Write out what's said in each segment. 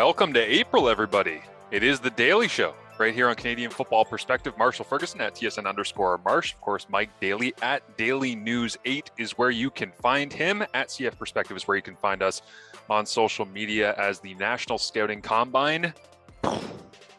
Welcome to April, everybody. It is the Daily Show right here on Canadian Football Perspective. Marshall Ferguson at TSN underscore Marsh. Of course, Mike Daly at Daily News 8 is where you can find him. At CF Perspective is where you can find us on social media as the National Scouting Combine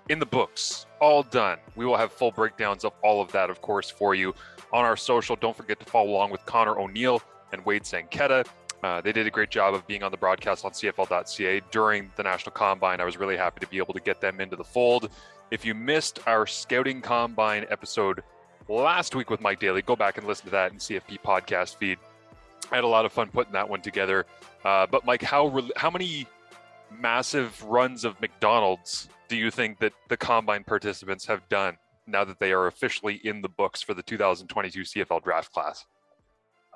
in the books. All done. We will have full breakdowns of all of that, of course, for you on our social. Don't forget to follow along with Connor O'Neill and Wade Sanketta. Uh, they did a great job of being on the broadcast on CFL.ca during the National Combine. I was really happy to be able to get them into the fold. If you missed our Scouting Combine episode last week with Mike Daly, go back and listen to that in CFP podcast feed. I had a lot of fun putting that one together. Uh, but Mike, how how many massive runs of McDonald's do you think that the combine participants have done now that they are officially in the books for the 2022 CFL draft class?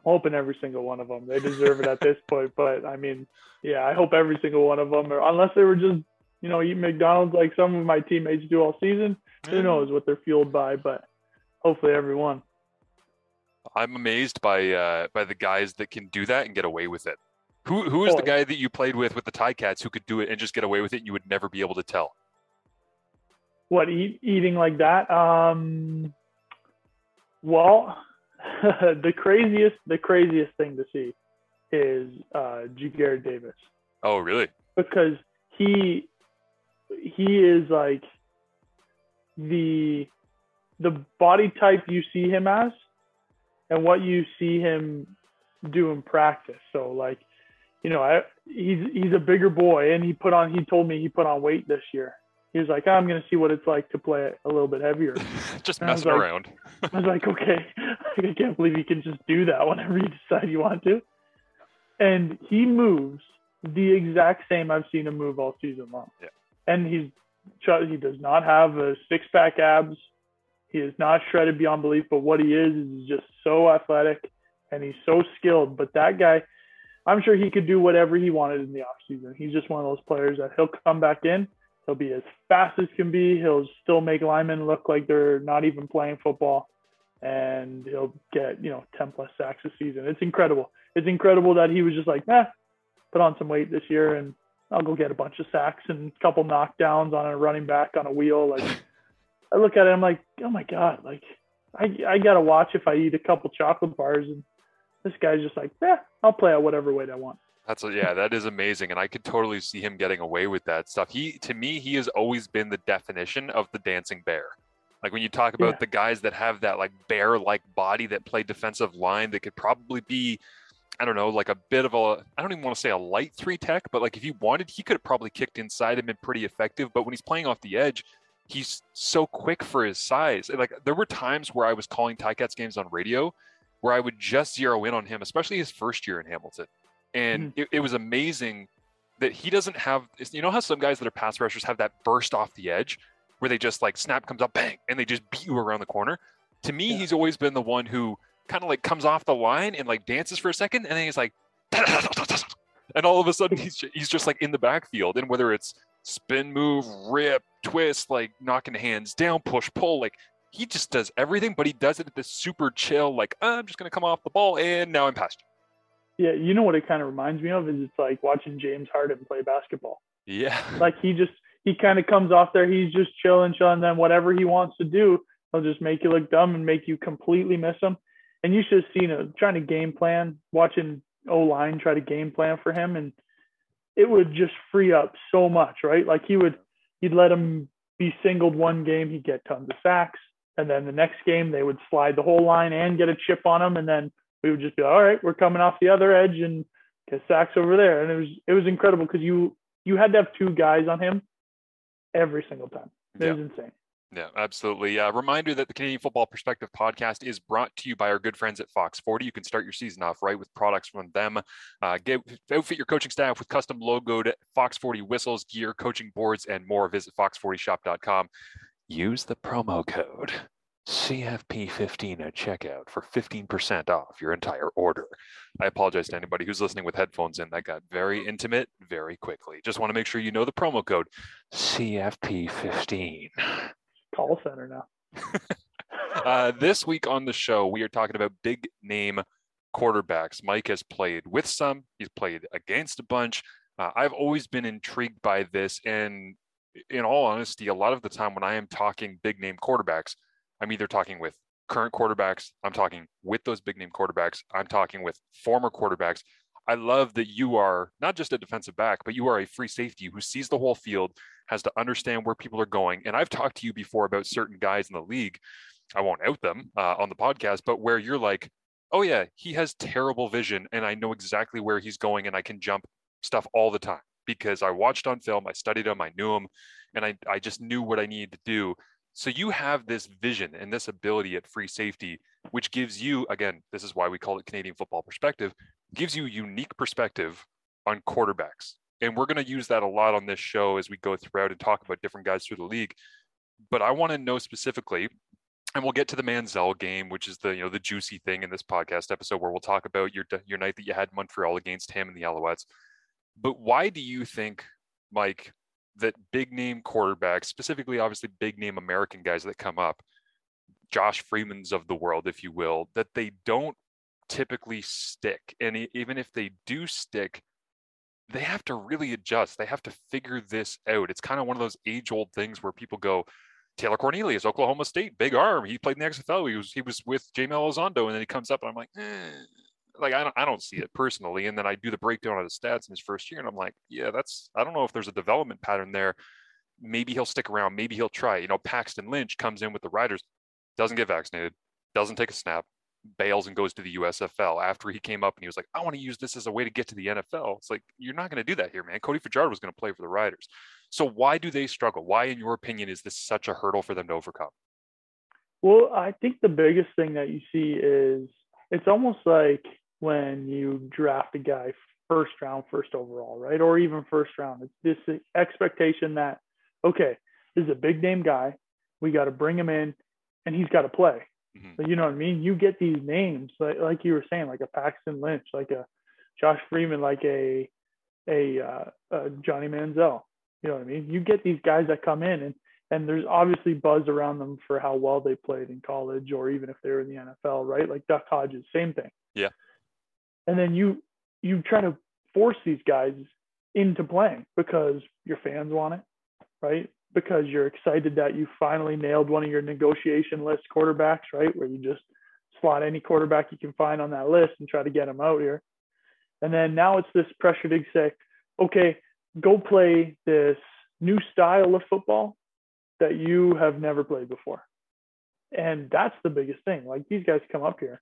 I'm hoping every single one of them. They deserve it at this point. But I mean, yeah, I hope every single one of them, or unless they were just, you know, eating McDonald's like some of my teammates do all season. Who knows what they're fueled by? But hopefully, everyone. I'm amazed by uh, by the guys that can do that and get away with it. Who who is oh, the guy that you played with with the Ticats who could do it and just get away with it? and You would never be able to tell. What eat, eating like that? Um, well, the craziest the craziest thing to see is uh Ja'Gared Davis. Oh, really? Because he he is like the the body type you see him as and what you see him do in practice. So like, you know, I he's he's a bigger boy and he put on he told me he put on weight this year he was like, oh, I'm going to see what it's like to play it a little bit heavier. just and messing like, around. I was like, okay, I can't believe you can just do that whenever you decide you want to. And he moves the exact same I've seen him move all season long. Yeah. And he's he does not have a six pack abs. He is not shredded beyond belief, but what he is is just so athletic and he's so skilled. But that guy, I'm sure he could do whatever he wanted in the off season. He's just one of those players that he'll come back in He'll be as fast as can be. He'll still make linemen look like they're not even playing football, and he'll get you know 10 plus sacks a season. It's incredible. It's incredible that he was just like, eh, put on some weight this year, and I'll go get a bunch of sacks and a couple knockdowns on a running back on a wheel. Like I look at it, I'm like, oh my god, like I I gotta watch if I eat a couple chocolate bars, and this guy's just like, yeah, I'll play out whatever weight I want. That's a, yeah, that is amazing, and I could totally see him getting away with that stuff. He to me, he has always been the definition of the dancing bear. Like when you talk about yeah. the guys that have that like bear-like body that play defensive line, that could probably be, I don't know, like a bit of a I don't even want to say a light three tech, but like if he wanted, he could have probably kicked inside and been pretty effective. But when he's playing off the edge, he's so quick for his size. Like there were times where I was calling Ticats games on radio where I would just zero in on him, especially his first year in Hamilton and mm-hmm. it, it was amazing that he doesn't have you know how some guys that are pass rushers have that burst off the edge where they just like snap comes up bang and they just beat you around the corner to me yeah. he's always been the one who kind of like comes off the line and like dances for a second and then he's like and all of a sudden he's he's just like in the backfield and whether it's spin move rip twist like knocking hands down push pull like he just does everything but he does it at this super chill like i'm just going to come off the ball and now i'm past you yeah, you know what it kind of reminds me of is it's like watching James Harden play basketball. Yeah. Like he just he kind of comes off there, he's just chilling, chilling, then whatever he wants to do, he'll just make you look dumb and make you completely miss him. And you should have seen him trying to game plan, watching O line try to game plan for him, and it would just free up so much, right? Like he would he'd let him be singled one game, he'd get tons of sacks. And then the next game they would slide the whole line and get a chip on him and then we would just be like, all right, we're coming off the other edge and get sacks over there. And it was it was incredible because you you had to have two guys on him every single time. It yeah. was insane. Yeah, absolutely. Uh, reminder that the Canadian Football Perspective podcast is brought to you by our good friends at Fox 40. You can start your season off right with products from them. Uh, get outfit your coaching staff with custom logoed Fox 40 whistles, gear, coaching boards, and more. Visit fox40shop.com. Use the promo code CFP15 at checkout for 15% off your entire order. I apologize to anybody who's listening with headphones in. That got very intimate very quickly. Just want to make sure you know the promo code CFP15. Call center now. uh, this week on the show, we are talking about big name quarterbacks. Mike has played with some, he's played against a bunch. Uh, I've always been intrigued by this. And in all honesty, a lot of the time when I am talking big name quarterbacks, I'm either talking with current quarterbacks, I'm talking with those big name quarterbacks, I'm talking with former quarterbacks. I love that you are not just a defensive back, but you are a free safety who sees the whole field, has to understand where people are going. And I've talked to you before about certain guys in the league. I won't out them uh, on the podcast, but where you're like, oh, yeah, he has terrible vision and I know exactly where he's going and I can jump stuff all the time because I watched on film, I studied him, I knew him, and I, I just knew what I needed to do. So you have this vision and this ability at free safety, which gives you, again, this is why we call it Canadian football perspective, gives you unique perspective on quarterbacks. And we're going to use that a lot on this show as we go throughout and talk about different guys through the league. But I want to know specifically, and we'll get to the Manziel game, which is the you know the juicy thing in this podcast episode where we'll talk about your your night that you had Montreal against him and the Alouettes. But why do you think, Mike, that big name quarterbacks, specifically obviously big name American guys that come up, Josh Freeman's of the world, if you will, that they don't typically stick. And even if they do stick, they have to really adjust. They have to figure this out. It's kind of one of those age old things where people go, Taylor Cornelius, Oklahoma State, big arm. He played in the XFL. He was he was with Jamie Elizondo, and then he comes up, and I'm like, eh. Like I don't I don't see it personally. And then I do the breakdown of the stats in his first year, and I'm like, yeah, that's I don't know if there's a development pattern there. Maybe he'll stick around. Maybe he'll try. You know, Paxton Lynch comes in with the Riders, doesn't get vaccinated, doesn't take a snap, bails and goes to the USFL after he came up and he was like, I want to use this as a way to get to the NFL. It's like, you're not going to do that here, man. Cody Fajardo was going to play for the Riders. So why do they struggle? Why, in your opinion, is this such a hurdle for them to overcome? Well, I think the biggest thing that you see is it's almost like when you draft a guy first round, first overall, right? Or even first round. It's this expectation that, okay, this is a big name guy. We got to bring him in and he's got to play Mm-hmm. You know what I mean? You get these names like like you were saying, like a Paxton Lynch, like a Josh Freeman, like a a, uh, a Johnny Manziel. You know what I mean? You get these guys that come in and and there's obviously buzz around them for how well they played in college or even if they were in the NFL, right? Like Duck Hodges, same thing. Yeah. And then you you try to force these guys into playing because your fans want it, right? because you're excited that you finally nailed one of your negotiation list quarterbacks, right? Where you just slot any quarterback you can find on that list and try to get them out here. And then now it's this pressure to say, okay, go play this new style of football that you have never played before. And that's the biggest thing. Like these guys come up here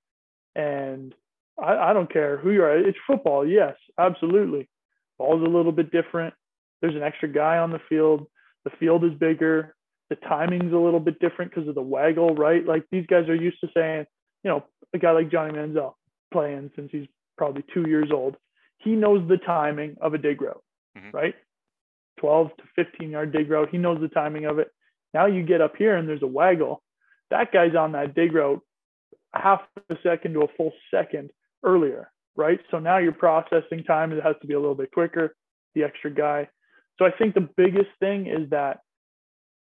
and I, I don't care who you are. It's football. Yes, absolutely. Ball's a little bit different. There's an extra guy on the field the field is bigger. The timing's a little bit different because of the waggle, right? Like these guys are used to saying, you know, a guy like Johnny Manziel playing since he's probably two years old. He knows the timing of a dig route, mm-hmm. right? 12 to 15 yard dig route. He knows the timing of it. Now you get up here and there's a waggle. That guy's on that dig route half a second to a full second earlier, right? So now your processing time has to be a little bit quicker. The extra guy so I think the biggest thing is that,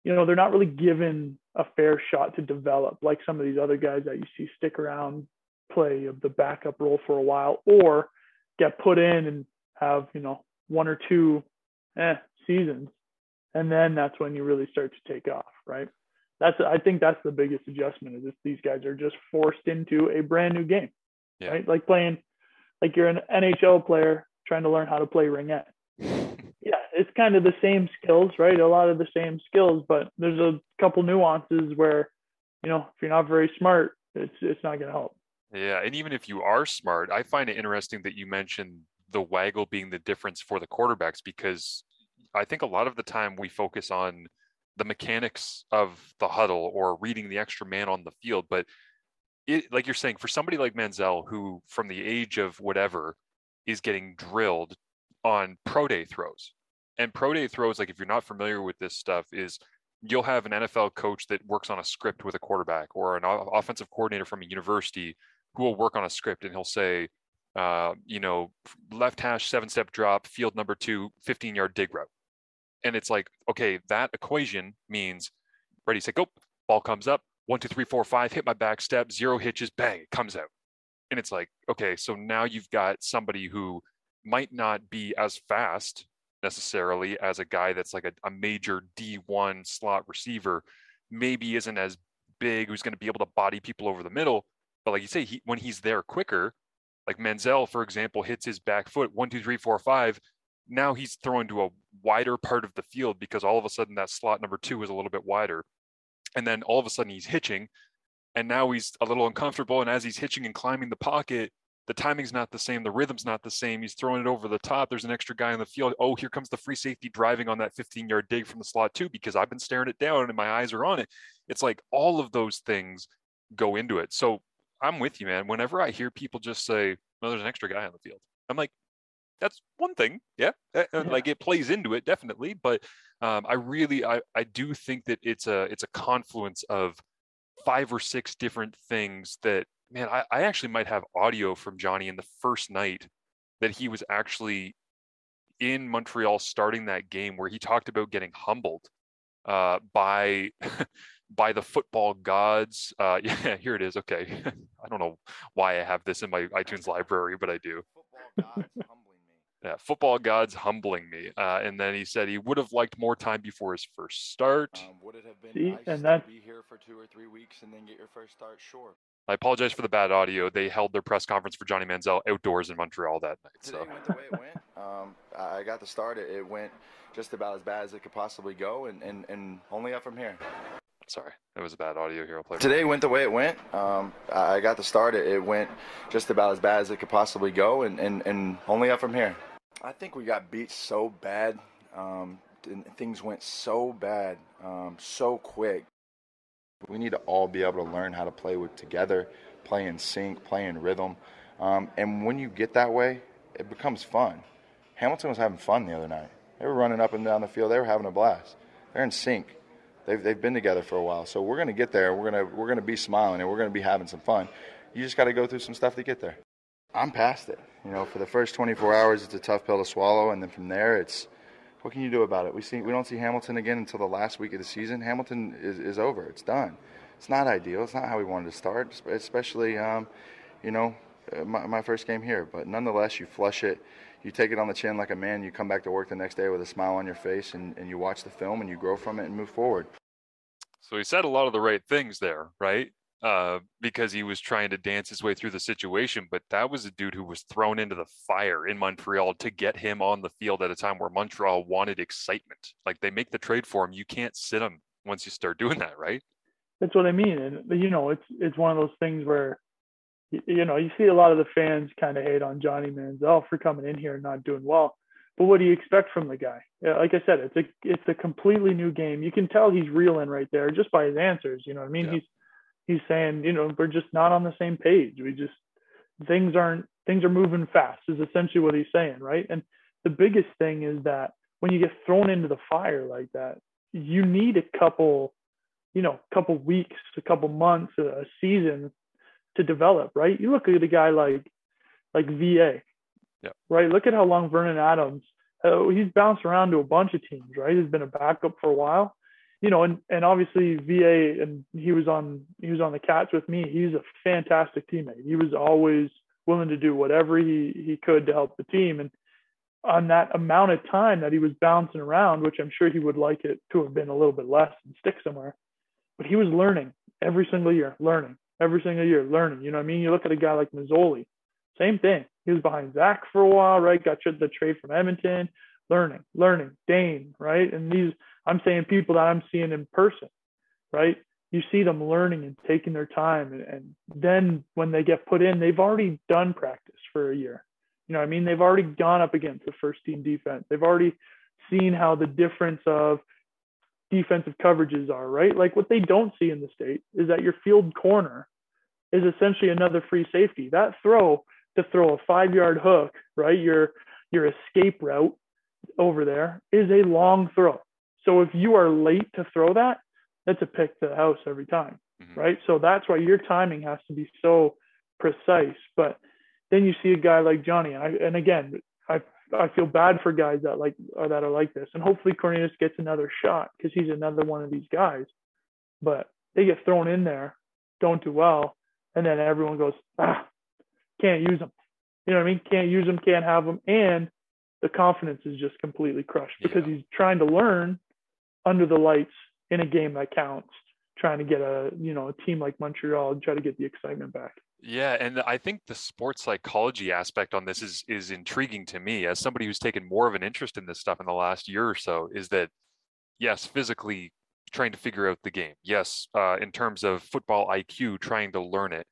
you know, they're not really given a fair shot to develop like some of these other guys that you see stick around, play the backup role for a while, or get put in and have, you know, one or two eh, seasons. And then that's when you really start to take off, right? That's I think that's the biggest adjustment is these guys are just forced into a brand new game. Yeah. Right? Like playing like you're an NHL player trying to learn how to play ringette yeah, it's kind of the same skills, right? A lot of the same skills, but there's a couple nuances where, you know, if you're not very smart, it's it's not going to help. Yeah, and even if you are smart, I find it interesting that you mentioned the waggle being the difference for the quarterbacks because I think a lot of the time we focus on the mechanics of the huddle or reading the extra man on the field, but it, like you're saying, for somebody like Manziel, who from the age of whatever is getting drilled on pro day throws. And pro day throws, like if you're not familiar with this stuff, is you'll have an NFL coach that works on a script with a quarterback or an offensive coordinator from a university who will work on a script and he'll say, uh, you know, left hash, seven step drop, field number two, 15 yard dig route. And it's like, okay, that equation means ready, say, go, ball comes up, one, two, three, four, five, hit my back step, zero hitches, bang, it comes out. And it's like, okay, so now you've got somebody who might not be as fast necessarily as a guy that's like a, a major D1 slot receiver, maybe isn't as big, who's going to be able to body people over the middle. But like you say, he, when he's there quicker, like Manziel, for example, hits his back foot one, two, three, four, five. Now he's throwing to a wider part of the field because all of a sudden that slot number two is a little bit wider. And then all of a sudden he's hitching and now he's a little uncomfortable. And as he's hitching and climbing the pocket, the timing's not the same, the rhythm's not the same. He's throwing it over the top. There's an extra guy in the field. Oh, here comes the free safety driving on that 15 yard dig from the slot too, because I've been staring it down and my eyes are on it. It's like all of those things go into it. So I'm with you, man. Whenever I hear people just say, "No, there's an extra guy on the field," I'm like, "That's one thing, yeah." yeah. Like it plays into it definitely, but um, I really, I, I do think that it's a, it's a confluence of five or six different things that man I, I actually might have audio from johnny in the first night that he was actually in montreal starting that game where he talked about getting humbled uh, by by the football gods uh, yeah here it is okay i don't know why i have this in my itunes library but i do yeah, football gods humbling me. Uh, and then he said he would have liked more time before his first start. Um, would it have been See, nice and that's... to be here for two or three weeks and then get your first start? Sure. I apologize for the bad audio. They held their press conference for Johnny Manziel outdoors in Montreal that night. Today so. went the way it went. Um, I got the start. It went just about as bad as it could possibly go, and, and, and only up from here. Sorry, it was a bad audio here. I'll play. Today went the way it went. Um, I got the start. It went just about as bad as it could possibly go, and, and, and only up from here. I think we got beat so bad. Um, things went so bad, um, so quick. We need to all be able to learn how to play with together, play in sync, play in rhythm. Um, and when you get that way, it becomes fun. Hamilton was having fun the other night. They were running up and down the field. They were having a blast. They're in sync. They've, they've been together for a while. So we're going to get there. We're going to we're going to be smiling and we're going to be having some fun. You just got to go through some stuff to get there. I'm past it. You know, for the first 24 hours, it's a tough pill to swallow, and then from there, it's what can you do about it? We see we don't see Hamilton again until the last week of the season. Hamilton is, is over. It's done. It's not ideal. It's not how we wanted to start, especially um, you know uh, my, my first game here. But nonetheless, you flush it. You take it on the chin like a man. You come back to work the next day with a smile on your face, and, and you watch the film and you grow from it and move forward. So he said a lot of the right things there, right? Uh, because he was trying to dance his way through the situation. But that was a dude who was thrown into the fire in Montreal to get him on the field at a time where Montreal wanted excitement. Like they make the trade for him, you can't sit him once you start doing that, right? That's what I mean, and you know, it's it's one of those things where you know you see a lot of the fans kind of hate on Johnny Manziel for coming in here and not doing well. But what do you expect from the guy? Like I said, it's a it's a completely new game. You can tell he's reeling right there just by his answers. You know what I mean? Yeah. He's he's saying, you know, we're just not on the same page. We just things aren't things are moving fast is essentially what he's saying, right? And the biggest thing is that when you get thrown into the fire like that, you need a couple, you know, couple weeks, a couple months, a season to develop, right? You look at a guy like like VA, yeah. right? Look at how long Vernon Adams. Uh, he's bounced around to a bunch of teams, right? He's been a backup for a while, you know, and, and obviously VA and he was on he was on the Cats with me. He's a fantastic teammate. He was always willing to do whatever he he could to help the team. And on that amount of time that he was bouncing around, which I'm sure he would like it to have been a little bit less and stick somewhere, but he was learning every single year, learning every single year, learning. You know what I mean? You look at a guy like Masoli, same thing. He was behind Zach for a while, right? Got the trade from Edmonton, learning, learning. Dane, right? And these I'm saying people that I'm seeing in person, right? You see them learning and taking their time. And, and then when they get put in, they've already done practice for a year. You know, I mean, they've already gone up against the first team defense. They've already seen how the difference of defensive coverages are, right? Like what they don't see in the state is that your field corner is essentially another free safety. That throw to throw a five yard hook, right? Your your escape route over there is a long throw. So if you are late to throw that, that's a pick to the house every time, mm-hmm. right? So that's why your timing has to be so precise. But then you see a guy like Johnny, and, I, and again, I I feel bad for guys that like that are like this, and hopefully Cornelius gets another shot because he's another one of these guys. But they get thrown in there, don't do well, and then everyone goes, ah, can't use them. You know what I mean? Can't use them, can't have them, and the confidence is just completely crushed because yeah. he's trying to learn under the lights in a game that counts, trying to get a you know a team like Montreal try to get the excitement back. Yeah, and I think the sports psychology aspect on this is is intriguing to me as somebody who's taken more of an interest in this stuff in the last year or so. Is that yes, physically trying to figure out the game. Yes, uh, in terms of football IQ, trying to learn it.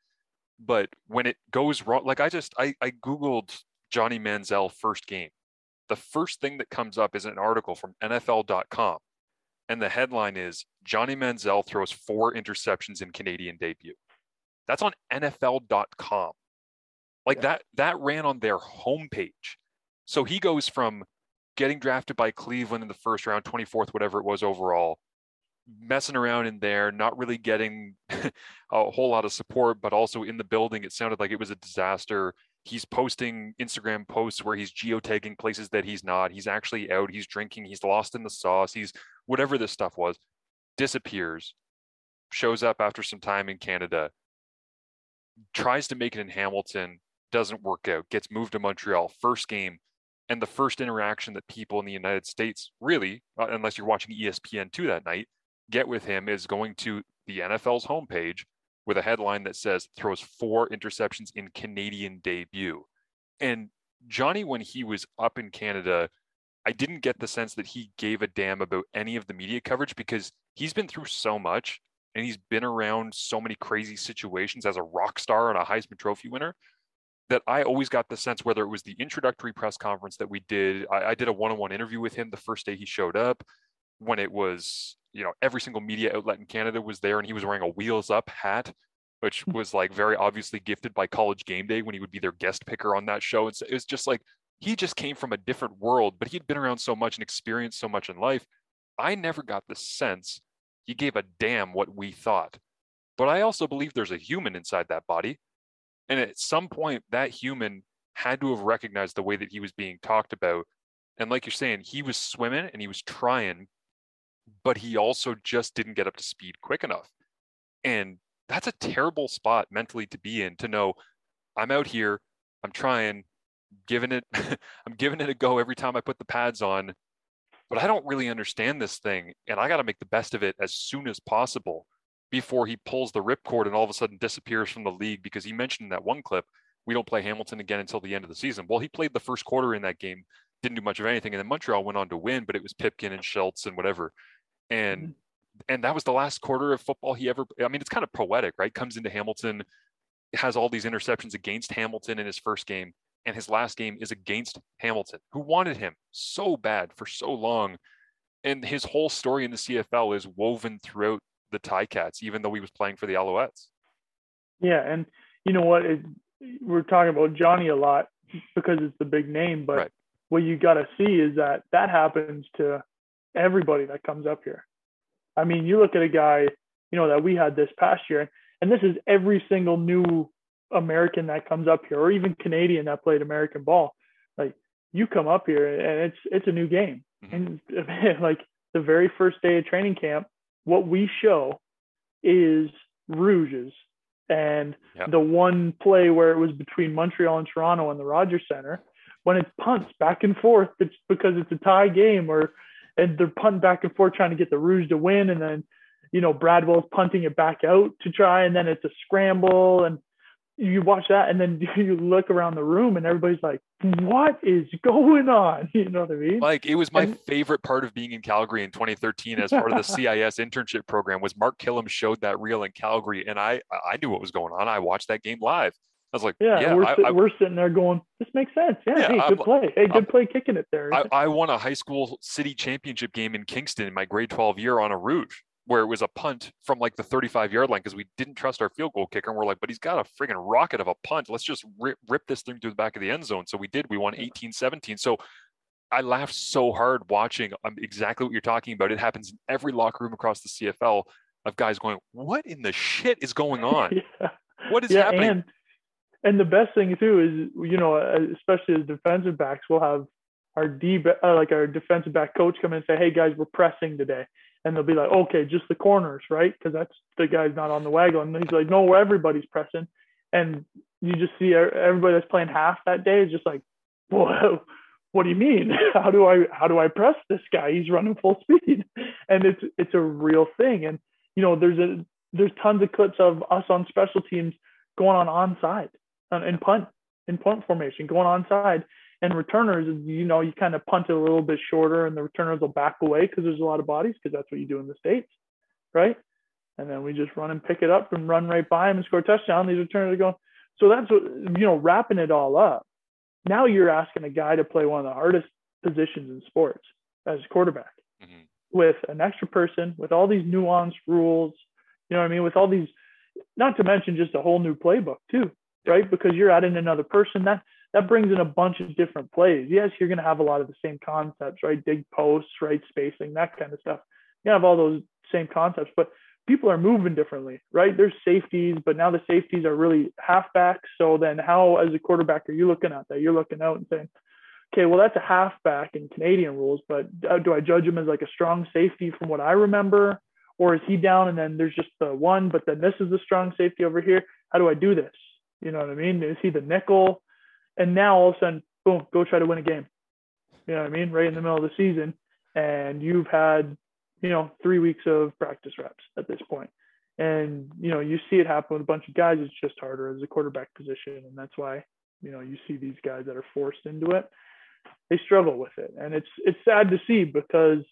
But when it goes wrong, like I just I, I googled Johnny Manziel first game. The first thing that comes up is an article from NFL.com, and the headline is Johnny Manziel throws four interceptions in Canadian debut. That's on NFL.com. Like yeah. that that ran on their homepage. So he goes from getting drafted by Cleveland in the first round, 24th, whatever it was overall, messing around in there, not really getting a whole lot of support, but also in the building, it sounded like it was a disaster. He's posting Instagram posts where he's geotagging places that he's not. He's actually out. He's drinking. He's lost in the sauce. He's whatever this stuff was, disappears, shows up after some time in Canada, tries to make it in Hamilton, doesn't work out, gets moved to Montreal, first game. And the first interaction that people in the United States really, uh, unless you're watching ESPN2 that night, get with him is going to the NFL's homepage with a headline that says throws four interceptions in Canadian debut. And Johnny, when he was up in Canada, I didn't get the sense that he gave a damn about any of the media coverage because he's been through so much and he's been around so many crazy situations as a rock star and a Heisman Trophy winner that I always got the sense whether it was the introductory press conference that we did, I, I did a one-on-one interview with him the first day he showed up, when it was you know every single media outlet in Canada was there, and he was wearing a wheels up hat, which hmm. was like very obviously gifted by College Game Day when he would be their guest picker on that show. It's, it was just like he just came from a different world, but he'd been around so much and experienced so much in life. I never got the sense he gave a damn what we thought. But I also believe there's a human inside that body. And at some point, that human had to have recognized the way that he was being talked about. And like you're saying, he was swimming and he was trying, but he also just didn't get up to speed quick enough. And that's a terrible spot mentally to be in to know I'm out here, I'm trying, giving it, I'm giving it a go every time I put the pads on but I don't really understand this thing. And I got to make the best of it as soon as possible before he pulls the ripcord and all of a sudden disappears from the league because he mentioned in that one clip, we don't play Hamilton again until the end of the season. Well, he played the first quarter in that game, didn't do much of anything. And then Montreal went on to win, but it was Pipkin and Schultz and whatever. And and that was the last quarter of football he ever I mean, it's kind of poetic, right? Comes into Hamilton, has all these interceptions against Hamilton in his first game and his last game is against Hamilton, who wanted him so bad for so long. And his whole story in the CFL is woven throughout the Ticats, even though he was playing for the Alouettes. Yeah, and you know what? It, we're talking about Johnny a lot because it's the big name, but right. what you got to see is that that happens to everybody that comes up here. I mean, you look at a guy, you know, that we had this past year, and this is every single new American that comes up here, or even Canadian that played American ball, like you come up here and it's it's a new game. Mm-hmm. And like the very first day of training camp, what we show is rouges. And yep. the one play where it was between Montreal and Toronto in the Rogers Center, when it's punts back and forth, it's because it's a tie game, or and they're punting back and forth trying to get the rouge to win, and then you know Bradwell's punting it back out to try, and then it's a scramble, and you watch that and then you look around the room and everybody's like, what is going on? You know what I mean? Like it was my and, favorite part of being in Calgary in 2013 as part of the CIS internship program was Mark Kilam showed that reel in Calgary and I I knew what was going on. I watched that game live. I was like, yeah, yeah we're, I, I, we're sitting there going, this makes sense. Yeah, yeah hey, good I'm, play. Hey, good I'm, play kicking it there. I, I won a high school city championship game in Kingston in my grade 12 year on a rouge where it was a punt from like the 35 yard line because we didn't trust our field goal kicker. And we're like, but he's got a friggin' rocket of a punt. Let's just rip, rip this thing through the back of the end zone. So we did. We won 18 17. So I laughed so hard watching um, exactly what you're talking about. It happens in every locker room across the CFL of guys going, what in the shit is going on? yeah. What is yeah, happening? And, and the best thing too is, you know, especially as defensive backs, we'll have our D, uh, like our defensive back coach come in and say, hey guys, we're pressing today and they'll be like, okay, just the corners, right? Because that's the guy's not on the wagon. And he's like, no, everybody's pressing, and you just see everybody that's playing half that day is just like, whoa, what do you mean? How do I how do I press this guy? He's running full speed, and it's it's a real thing. And you know, there's a there's tons of clips of us on special teams going on onside in punt in punt formation, going onside, and returners. You know, you kind of punt it a little bit shorter, and the returners will back away because there's a lot of bodies because that's what you do in the states, right? And then we just run and pick it up and run right by them and score a touchdown. These returners are going. So that's what you know, wrapping it all up now you're asking a guy to play one of the hardest positions in sports as a quarterback mm-hmm. with an extra person, with all these nuanced rules, you know what I mean? With all these, not to mention just a whole new playbook too, right? Because you're adding another person that that brings in a bunch of different plays. Yes, you're going to have a lot of the same concepts, right? Dig posts, right? Spacing, that kind of stuff. You have all those same concepts, but people are moving differently, right? There's safeties, but now the safeties are really halfbacks. So then, how, as a quarterback, are you looking at that? You're looking out and saying, okay, well, that's a halfback in Canadian rules, but do I judge him as like a strong safety from what I remember? Or is he down and then there's just the one, but then this is the strong safety over here? How do I do this? You know what I mean? Is he the nickel? And now all of a sudden, boom, go try to win a game. You know what I mean? Right in the middle of the season. And you've had you know, three weeks of practice reps at this point. And, you know, you see it happen with a bunch of guys. It's just harder as a quarterback position. And that's why, you know, you see these guys that are forced into it. They struggle with it. And it's it's sad to see because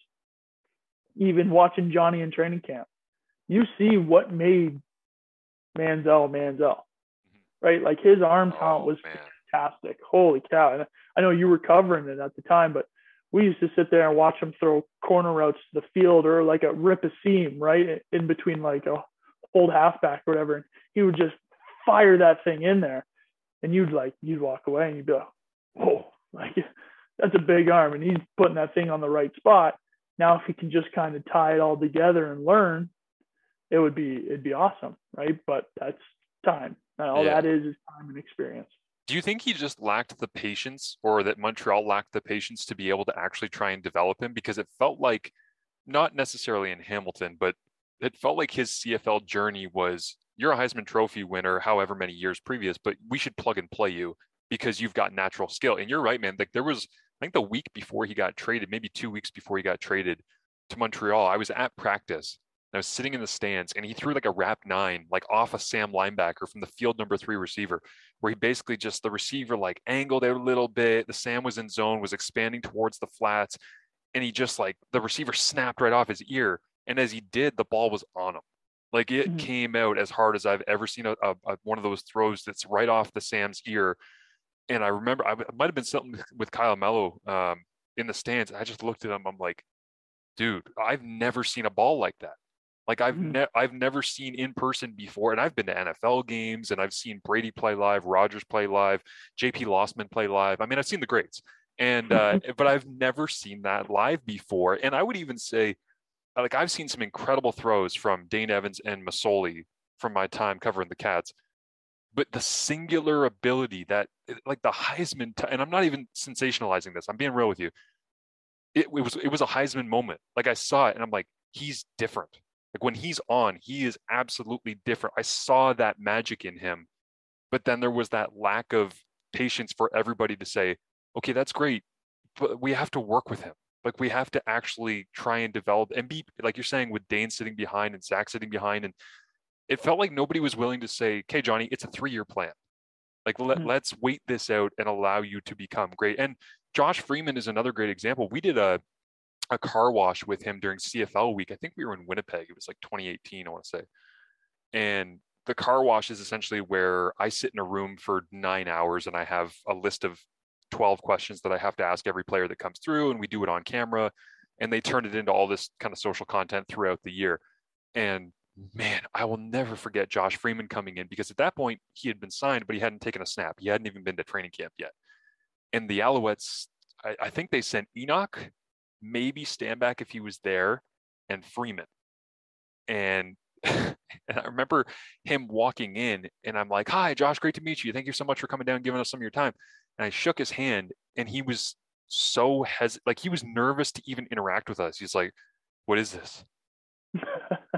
even watching Johnny in training camp, you see what made Manziel Manziel. Right? Like his arm count oh, was man. fantastic. Holy cow. And I know you were covering it at the time, but we used to sit there and watch him throw corner routes to the field or like a rip a seam right in between like a old halfback or whatever. And he would just fire that thing in there, and you'd like you'd walk away and you'd be like, whoa, like that's a big arm, and he's putting that thing on the right spot. Now if he can just kind of tie it all together and learn, it would be it'd be awesome, right? But that's time. all yeah. that is is time and experience. Do you think he just lacked the patience or that Montreal lacked the patience to be able to actually try and develop him? Because it felt like, not necessarily in Hamilton, but it felt like his CFL journey was you're a Heisman Trophy winner, however many years previous, but we should plug and play you because you've got natural skill. And you're right, man. Like there was, I think the week before he got traded, maybe two weeks before he got traded to Montreal, I was at practice I was sitting in the stands and he threw like a wrap nine, like off a Sam linebacker from the field number three receiver, where he basically just the receiver like angled out a little bit. The Sam was in zone, was expanding towards the flats, and he just like the receiver snapped right off his ear. And as he did, the ball was on him. Like it mm-hmm. came out as hard as I've ever seen a, a, a, one of those throws that's right off the Sam's ear. And I remember I, it might have been something with Kyle Mello um, in the stands. I just looked at him. I'm like, dude, I've never seen a ball like that. Like I've mm-hmm. ne- I've never seen in person before, and I've been to NFL games and I've seen Brady play live, Rodgers play live, J.P. Losman play live. I mean, I've seen the greats, and uh, but I've never seen that live before. And I would even say, like I've seen some incredible throws from Dane Evans and Masoli from my time covering the Cats, but the singular ability that, like the Heisman, t- and I'm not even sensationalizing this. I'm being real with you. It, it was it was a Heisman moment. Like I saw it, and I'm like, he's different like when he's on, he is absolutely different. I saw that magic in him. But then there was that lack of patience for everybody to say, okay, that's great, but we have to work with him. Like we have to actually try and develop and be like you're saying with Dane sitting behind and Zach sitting behind. And it felt like nobody was willing to say, okay, Johnny, it's a three-year plan. Like let, mm-hmm. let's wait this out and allow you to become great. And Josh Freeman is another great example. We did a a car wash with him during CFL week. I think we were in Winnipeg. It was like 2018, I want to say. And the car wash is essentially where I sit in a room for nine hours and I have a list of 12 questions that I have to ask every player that comes through, and we do it on camera. And they turn it into all this kind of social content throughout the year. And man, I will never forget Josh Freeman coming in because at that point he had been signed, but he hadn't taken a snap. He hadn't even been to training camp yet. And the Alouettes, I, I think they sent Enoch maybe Stanback if he was there, and Freeman. And and I remember him walking in, and I'm like, "Hi, Josh, great to meet you. Thank you so much for coming down, giving us some of your time." And I shook his hand, and he was so hes like he was nervous to even interact with us. He's like, "What is this?"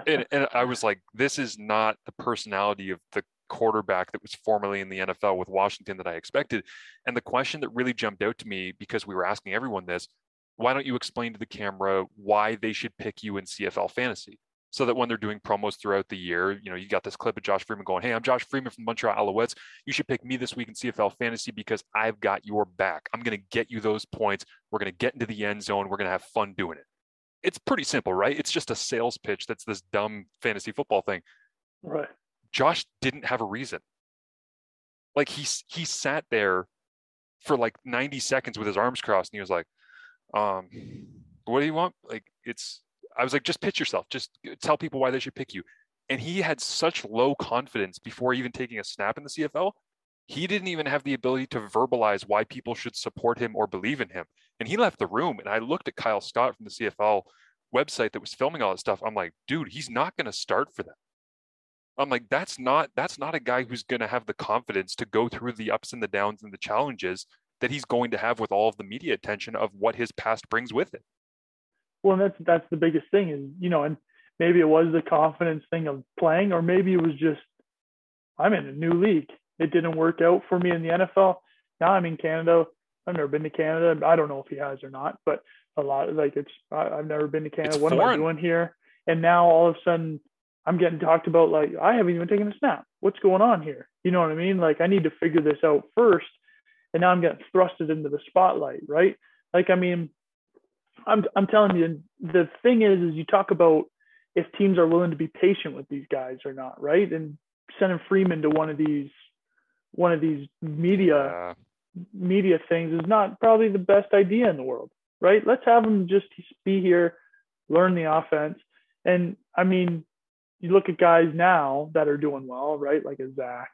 and, and I was like, "This is not the personality of the quarterback that was formerly in the NFL with Washington that I expected. And the question that really jumped out to me because we were asking everyone this why don't you explain to the camera why they should pick you in CFL fantasy? So that when they're doing promos throughout the year, you know, you got this clip of Josh Freeman going, Hey, I'm Josh Freeman from Montreal Alouettes. You should pick me this week in CFL fantasy because I've got your back. I'm going to get you those points. We're going to get into the end zone. We're going to have fun doing it. It's pretty simple, right? It's just a sales pitch that's this dumb fantasy football thing. Right. Josh didn't have a reason. Like he he sat there for like 90 seconds with his arms crossed and he was like, um, what do you want? Like it's I was like, just pitch yourself, just tell people why they should pick you. And he had such low confidence before even taking a snap in the CFL. He didn't even have the ability to verbalize why people should support him or believe in him. And he left the room. And I looked at Kyle Scott from the CFL website that was filming all this stuff. I'm like, dude, he's not going to start for them. I'm like, that's not that's not a guy who's going to have the confidence to go through the ups and the downs and the challenges that he's going to have with all of the media attention of what his past brings with it. Well, that's that's the biggest thing is you know, and maybe it was the confidence thing of playing, or maybe it was just I'm in a new league. It didn't work out for me in the NFL. Now I'm in Canada. I've never been to Canada. I don't know if he has or not, but a lot like it's I've never been to Canada. It's what foreign. am I doing here? And now all of a sudden I'm getting talked about like I haven't even taken a snap. What's going on here? You know what I mean? Like I need to figure this out first. And now I'm getting thrusted into the spotlight, right? Like I mean, I'm I'm telling you, the thing is, is you talk about if teams are willing to be patient with these guys or not, right? And sending Freeman to one of these one of these media Uh, media things is not probably the best idea in the world, right? Let's have him just be here, learn the offense. And I mean, you look at guys now that are doing well, right? Like a Zach,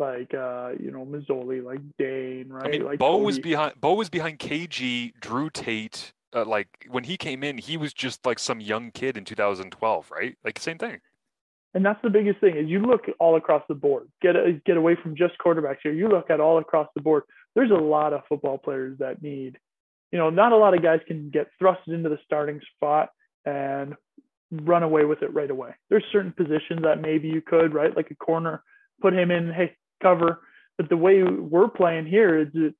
like uh, you know, Masoli, like Dane, right? I mean, like Bo was behind. Bo was behind KG, Drew Tate. Uh, like when he came in, he was just like some young kid in 2012, right? Like same thing. And that's the biggest thing is you look all across the board. Get a, get away from just quarterbacks here. You look at all across the board. There's a lot of football players that need, you know, not a lot of guys can get thrusted into the starting spot and run away with it right away. There's certain positions that maybe you could, right? Like a corner, put him in, hey, cover. But the way we're playing here is it's,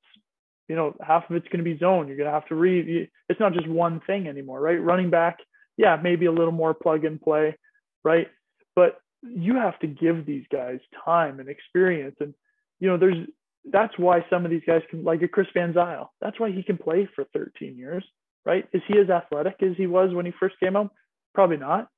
you know, half of it's going to be zone. You're going to have to read. It's not just one thing anymore, right? Running back, yeah, maybe a little more plug and play, right? But you have to give these guys time and experience. And, you know, there's, that's why some of these guys can, like a Chris Van Zeyl, that's why he can play for 13 years, right? Is he as athletic as he was when he first came out? Probably not.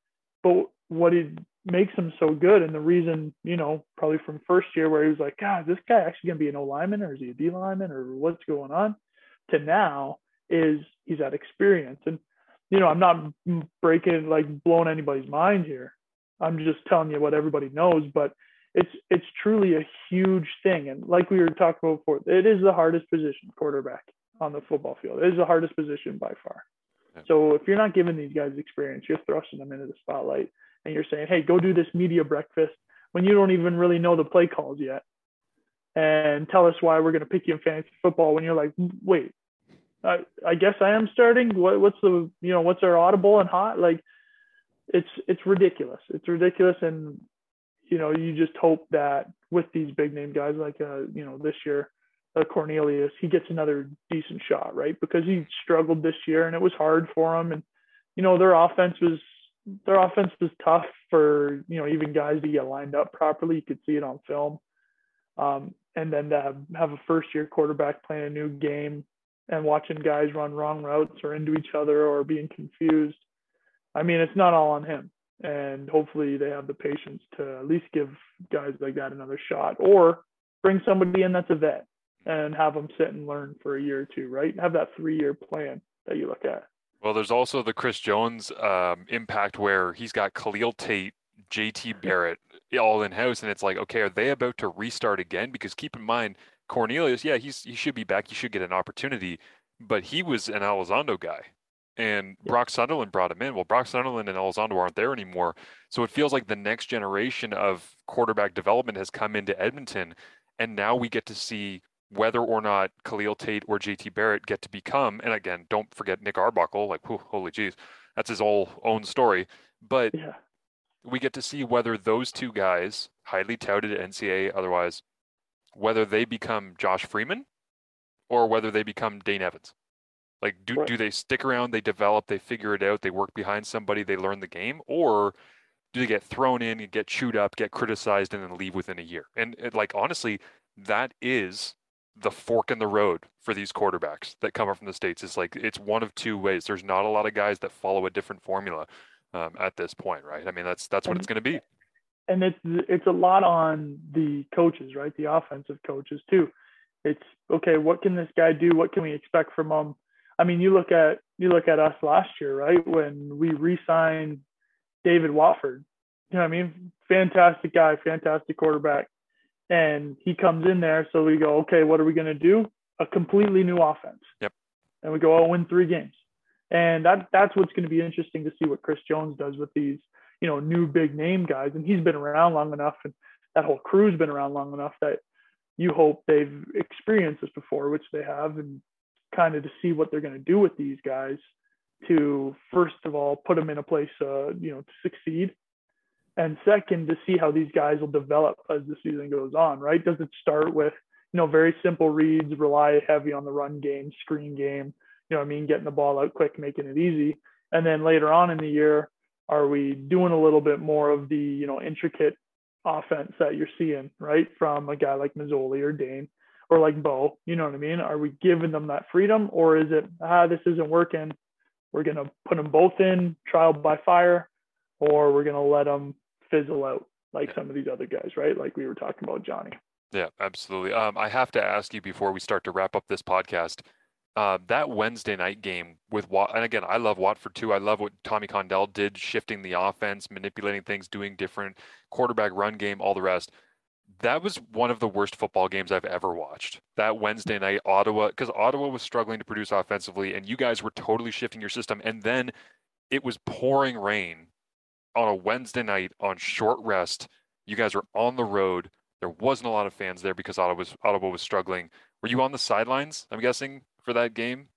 But what it makes him so good, and the reason, you know, probably from first year where he was like, God, is this guy actually going to be an O lineman or is he a D lineman or what's going on? To now is he's had experience. And, you know, I'm not breaking, like, blowing anybody's mind here. I'm just telling you what everybody knows, but it's it's truly a huge thing. And like we were talking about before, it is the hardest position, quarterback, on the football field. It is the hardest position by far. So if you're not giving these guys experience, you're thrusting them into the spotlight and you're saying, hey, go do this media breakfast when you don't even really know the play calls yet. And tell us why we're going to pick you in fantasy football when you're like, wait, I, I guess I am starting. What, what's the, you know, what's our audible and hot? Like, it's it's ridiculous. It's ridiculous, and you know, you just hope that with these big name guys like uh, you know, this year, uh, Cornelius, he gets another decent shot, right? Because he struggled this year, and it was hard for him, and you know, their offense was their offense was tough for you know even guys to get lined up properly. You could see it on film, um, and then to have, have a first year quarterback playing a new game and watching guys run wrong routes or into each other or being confused. I mean, it's not all on him. And hopefully they have the patience to at least give guys like that another shot or bring somebody in that's a vet and have them sit and learn for a year or two, right? Have that three year plan that you look at. Well, there's also the Chris Jones um, impact where he's got Khalil Tate, JT Barrett all in house, and it's like, okay, are they about to restart again? Because keep in mind, Cornelius, yeah, he's he should be back. He should get an opportunity, but he was an Elizondo guy, and Yeah. Brock Sunderland brought him in. Well, Brock Sunderland and Elizondo aren't there anymore, so it feels like the next generation of quarterback development has come into Edmonton, and now we get to see whether or not Khalil Tate or JT Barrett get to become, and again, don't forget Nick Arbuckle, like whew, holy jeez, that's his whole own story. But Yeah. we get to see whether those two guys, highly touted at NCAA otherwise, whether they become Josh Freeman or whether they become Dane Evans. Like, do, right. do they stick around, they develop, they figure it out, they work behind somebody, they learn the game, or do they get thrown in and get chewed up, get criticized, and then leave within a year? And it, like, honestly, that is the fork in the road for these quarterbacks that come up from the states. Is like it's one of two ways. There's not a lot of guys that follow a different formula um, at this point, right? I mean, that's that's what and, it's going to be. And it's it's a lot on the coaches, right? The offensive coaches too. It's okay. What can this guy do? What can we expect from him? I mean, you look at you look at us last year, right? When we re-signed David Watford. You know what I mean? Fantastic guy, fantastic quarterback. And he comes in there, so we go, okay, what are we going to do? A completely new offense. Yep. And we go, oh, win three games. And that that's what's going to be interesting to see what Chris Jones does with these, you know, new big name guys. And he's been around long enough, and that whole crew's been around long enough that you hope they've experienced this before, which they have, and kind of to see what they're going to do with these guys to first of all put them in a place, uh, you know, to succeed, and second to see how these guys will develop as the season goes on. Right? Does it start with you know very simple reads, rely heavy on the run game, screen game, you know, I mean, getting the ball out quick, making it easy, and then later on in the year, are we doing a little bit more of the you know intricate offense that you're seeing, right, from a guy like Masoli or Dane? or like Bo, you know what I mean? Are we giving them that freedom or is it, ah, this isn't working? We're going to put them both in trial by fire or we're going to let them fizzle out like some of these other guys, right? Like we were talking about Johnny. Yeah, absolutely. Um, I have to ask you before we start to wrap up this podcast. Uh, that Wednesday night game with Wat, and again, I love Watford too. I love what Tommy Condell did, shifting the offense, manipulating things, doing different quarterback run game, all the rest that was one of the worst football games I've ever watched. That Wednesday night, Ottawa, because Ottawa was struggling to produce offensively, and you guys were totally shifting your system. And then it was pouring rain on a Wednesday night on short rest. You guys were on the road. There wasn't a lot of fans there because Ottawa was Ottawa was struggling. Were you on the sidelines? I'm guessing for that game.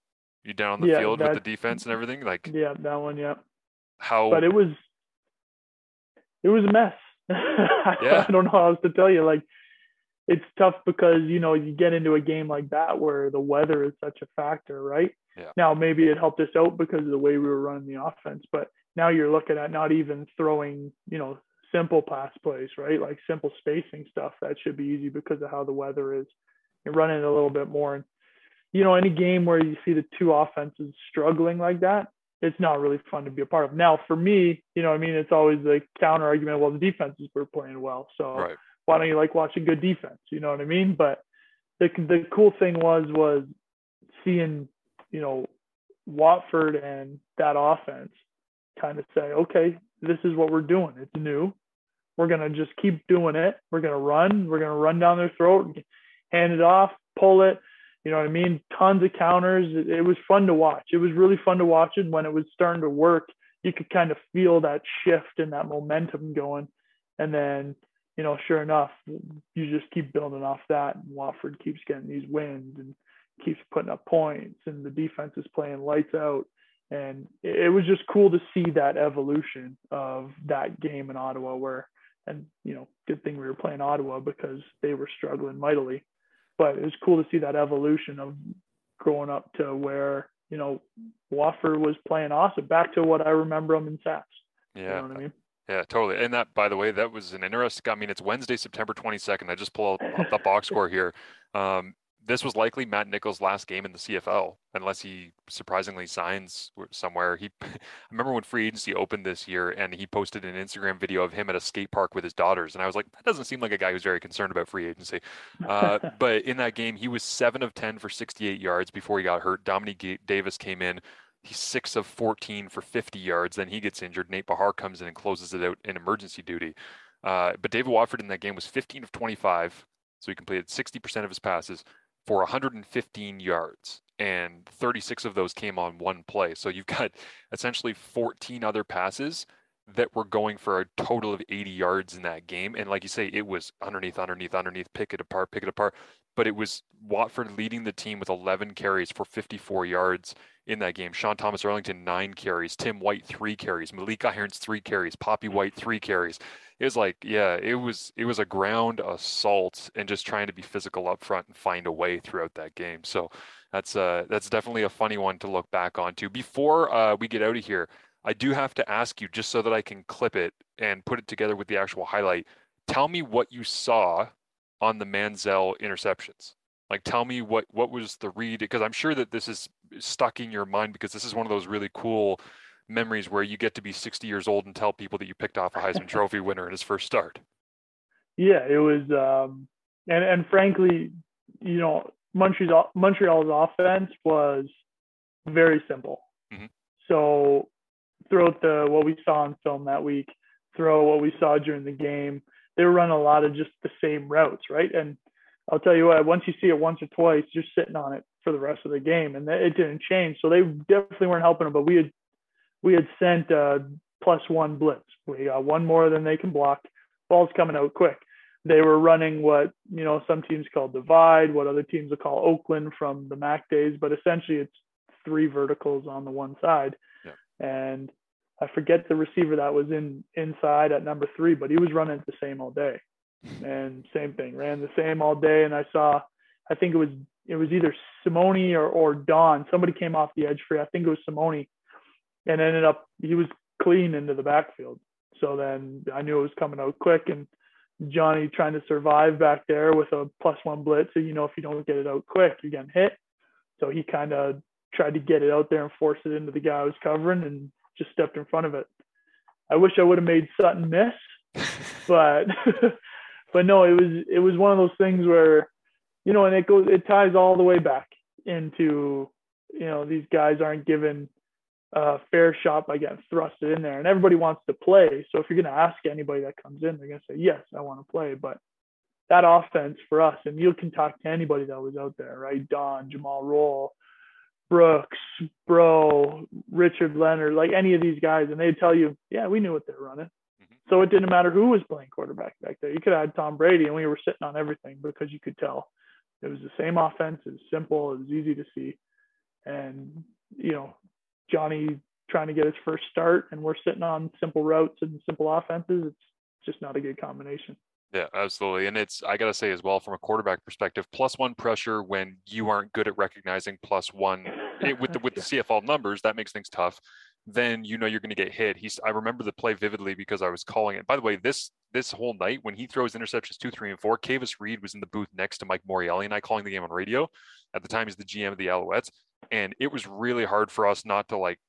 You down on the yeah, field that, with the defense and everything, like yeah, that one, yeah. How? But it was it was a mess. Yeah. I don't know how else to tell you. Like, it's tough because you know you get into a game like that where the weather is such a factor, right? Yeah. Now maybe it helped us out because of the way we were running the offense, but now you're looking at not even throwing, you know, simple pass plays, right? Like simple spacing stuff that should be easy because of how the weather is. You're running a little bit more, and you know, any game where you see the two offenses struggling like that, it's not really fun to be a part of. Now, for me, you know, I mean, it's always the counter argument. Well, the defenses were playing well, so right. Why don't you like watching good defense? You know what I mean? But the the cool thing was was seeing, you know, Watford and that offense kind of say, okay, this is what we're doing. It's new. We're gonna just keep doing it. We're gonna run. We're gonna run down their throat, hand it off, pull it, you know what I mean? Tons of counters. It, it, was fun to watch. It was really fun to watch it when it was starting to work. You could kind of feel that shift and that momentum going. And then, you know, sure enough, you just keep building off that. And Watford keeps getting these wins and keeps putting up points, and the defense is playing lights out. And it, was just cool to see that evolution of that game in Ottawa, where, and you know, good thing we were playing Ottawa because they were struggling mightily but it was cool to see that evolution of growing up to where you know Watford was playing awesome, back to what I remember them in Saps. Yeah, you know I mean? Yeah, totally. And that, by the way, that was an interesting. I mean, it's Wednesday, September twenty second. I just pull up the box score here. Um, this was likely Matt Nichols' last game in the CFL, unless he surprisingly signs somewhere. He, I remember when free agency opened this year, and he posted an Instagram video of him at a skate park with his daughters, and I was like, that doesn't seem like a guy who's very concerned about free agency. Uh, but in that game, he was seven of ten for 68 yards before he got hurt. Dominique Davis came in. He's six of 14 for 50 yards. Then he gets injured. Nate Behar comes in and closes it out in emergency duty. Uh, but David Watford in that game was 15 of 25, so he completed 60% of his passes for 115 yards, and 36 of those came on one play. So you've got essentially 14 other passes that were going for a total of 80 yards in that game. And like you say, it was underneath, underneath, underneath, pick it apart, pick it apart. But it was Watford leading the team with 11 carries for 54 yards in that game. Sean Thomas Erlington, nine carries. Tim White, three carries. Malik Irons, three carries. Poppy White, three carries. It was like, yeah, it was it was a ground assault and just trying to be physical up front and find a way throughout that game. So that's uh that's definitely a funny one to look back onto. Before uh, we get out of here, I do have to ask you, just so that I can clip it and put it together with the actual highlight. Tell me what you saw on the Manziel interceptions. Like, tell me what what was the read? Because I'm sure that this is stuck in your mind because this is one of those really cool memories where you get to be 60 years old and tell people that you picked off a Heisman Trophy winner in his first start. Yeah, it was, um, and and frankly, you know, Montreal Montreal's offense was very simple. Mm-hmm. So throughout the what we saw on film that week, throw what we saw during the game. They were running a lot of just the same routes, right? And I'll tell you what, once you see it once or twice, you're sitting on it for the rest of the game, and it didn't change. So they definitely weren't helping them. But we had we had sent uh, plus one blitz. We got one more than they can block. Ball's coming out quick. They were running what you know some teams call divide, what other teams will call Oakland from the MAC days, but essentially it's three verticals on the one side and I forget the receiver that was in inside at number three, but he was running the same all day. And same thing, ran the same all day. And I saw, I think it was it was either Simoni or or Don. Somebody came off the edge free. I think it was Simoni, and ended up he was clean into the backfield. So then I knew it was coming out quick, and Johnny trying to survive back there with a plus one blitz. So you know if you don't get it out quick, you're getting hit. So he kind of tried to get it out there and force it into the guy I was covering and just stepped in front of it. I wish I would have made Sutton miss, but but no, it was it was one of those things where, you know, and it goes it ties all the way back into, you know, these guys aren't given a fair shot by getting thrusted in there, and everybody wants to play. So if you're going to ask anybody that comes in, they're going to say yes, I want to play, but that offense for us, and you can talk to anybody that was out there, right? Don, Jumal Rolle, Brooks, Bro, Richard Leonard, like any of these guys, and they'd tell you, yeah, we knew what they were running. Mm-hmm. So it didn't matter who was playing quarterback back there. You could have had Tom Brady, and we were sitting on everything because you could tell it was the same offense. It was simple. It was easy to see, and you know, Johnny trying to get his first start, and we're sitting on simple routes and simple offenses. It's just not a good combination. Yeah, absolutely. And it's, I got to say as well, from a quarterback perspective, plus one pressure when you aren't good at recognizing plus one it, with the, with the CFL numbers, that makes things tough. Then you know you're going to get hit. He's, I remember the play vividly because I was calling it. By the way, this, this whole night when he throws interceptions two, three, and four, Kavis Reed was in the booth next to Mike Morreale and I calling the game on radio. At the time, he's the GM of the Alouettes. And it was really hard for us not to like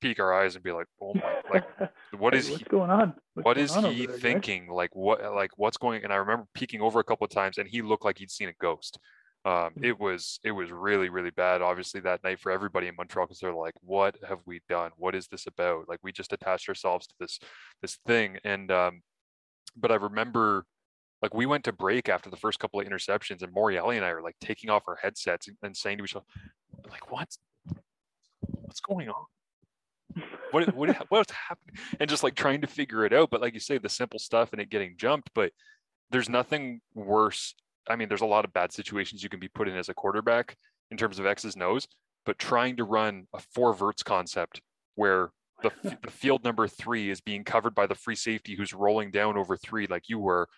peek our eyes and be like, "Oh my! Like, what is what's he going on? What's what is on he there, thinking? Guys? Like, what? Like, what's going?" And I remember peeking over a couple of times, and he looked like he'd seen a ghost. Um, hmm. it was it was really really bad. Obviously, that night for everybody in Montreal because they're like, "What have we done? What is this about?" Like, we just attached ourselves to this this thing. And um, but I remember like we went to break after the first couple of interceptions and Morreale and I are like taking off our headsets and, and saying to each other, like, what's what's going on? What what what's happening? And just like trying to figure it out but like you say the simple stuff and it getting jumped but there's nothing worse. I mean there's a lot of bad situations you can be put in as a quarterback in terms of x's nose but trying to run a four verts concept where the, the field number three is being covered by the free safety who's rolling down over three like you were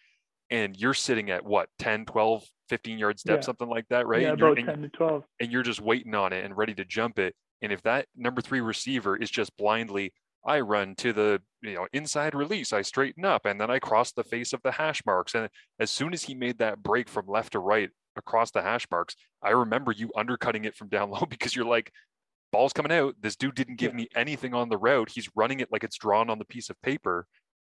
and you're sitting at what 10 12 15 yard step yeah. something like that right? Yeah, and about 10 to 12 and you're just waiting on it and ready to jump it and if that number three receiver is just blindly, I run to the you know inside release, I straighten up, and then I cross the face of the hash marks. And as soon as he made that break from left to right across the hash marks, I remember you undercutting it from down low because you're like, ball's coming out. This dude didn't give me anything on the route. He's running it like it's drawn on the piece of paper.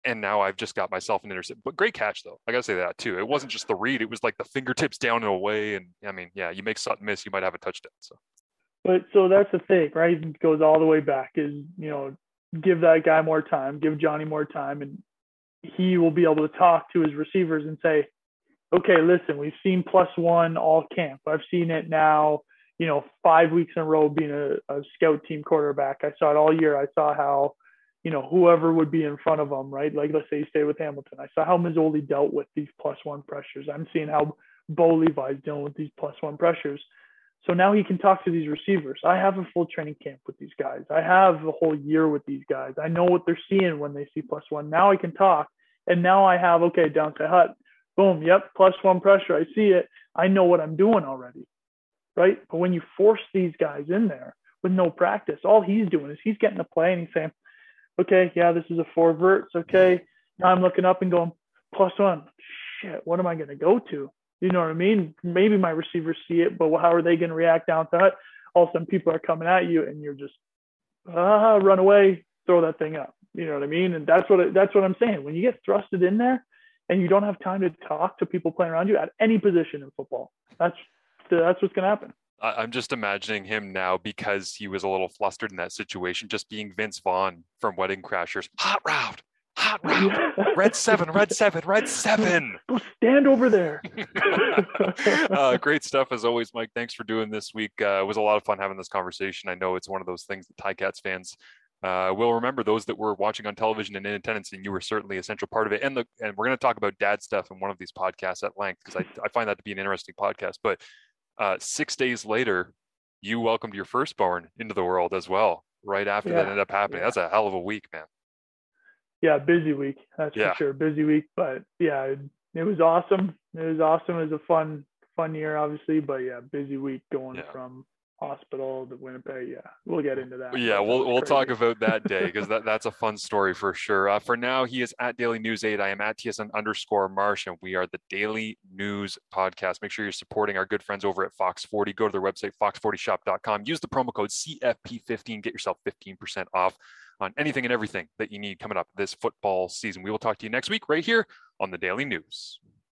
And now I've just got myself an intercept. But great catch though. I gotta say that too. It wasn't just the read, it was like the fingertips down and away. And I mean, yeah, you make Sutton miss, you might have a touchdown. So but so that's the thing, right? It goes all the way back is, you know, give that guy more time, give Johnny more time, and he will be able to talk to his receivers and say, okay, listen, we've seen plus one all camp. I've seen it now, you know, five weeks in a row being a, a scout team quarterback. I saw it all year. I saw how, you know, whoever would be in front of him, right? Like let's say he stayed with Hamilton. I saw how Masoli dealt with these plus one pressures. I'm seeing how Bo Levi's dealing with these plus one pressures. So now he can talk to these receivers. I have a full training camp with these guys. I have a whole year with these guys. I know what they're seeing when they see plus one. Now I can talk. And now I have, okay, downside hut, boom, yep, plus one pressure. I see it. I know what I'm doing already. Right. But when you force these guys in there with no practice, all he's doing is he's getting to play and he's saying, okay, yeah, this is a four verts. Okay. Now I'm looking up and going, plus one. Shit, what am I going to go to? You know what I mean? Maybe my receivers see it, but how are they going to react down to it? All of a sudden, people are coming at you, and you're just ah, run away, throw that thing up. You know what I mean? And that's what that's what I'm saying. When you get thrusted in there, and you don't have time to talk to people playing around you at any position in football, that's that's what's going to happen. I'm just imagining him now because he was a little flustered in that situation, just being Vince Vaughn from Wedding Crashers. Hot route, hot route, red seven, red seven, red seven. Go stand over there. uh, great stuff as always, Mike. Thanks for doing this week. Uh, it was a lot of fun having this conversation. I know it's one of those things that Ticats fans uh, will remember those that were watching on television and in attendance, and you were certainly a central part of it. And the and we're going to talk about dad stuff in one of these podcasts at length because I, I find that to be an interesting podcast. But uh, six days later, you welcomed your firstborn into the world as well. Right after yeah. that ended up happening. Yeah. That's a hell of a week, man. Yeah, busy week. That's yeah. for sure. Busy week, but yeah, it, it, was awesome. It was awesome. It was a fun, fun year, obviously, but yeah, busy week going from hospital to Winnipeg. Yeah, we'll get into that. Yeah, we'll we'll talk about that day because that, that's a fun story for sure. Uh, for now, he is at Daly News 8. I am at TSN underscore Marsh, and we are the Daly News Podcast. Make sure you're supporting our good friends over at Fox 40. Go to their website, fox40shop.com. Use the promo code CFP15. Get yourself 15% off on anything and everything that you need coming up this football season. We will talk to you next week right here on the Daly News.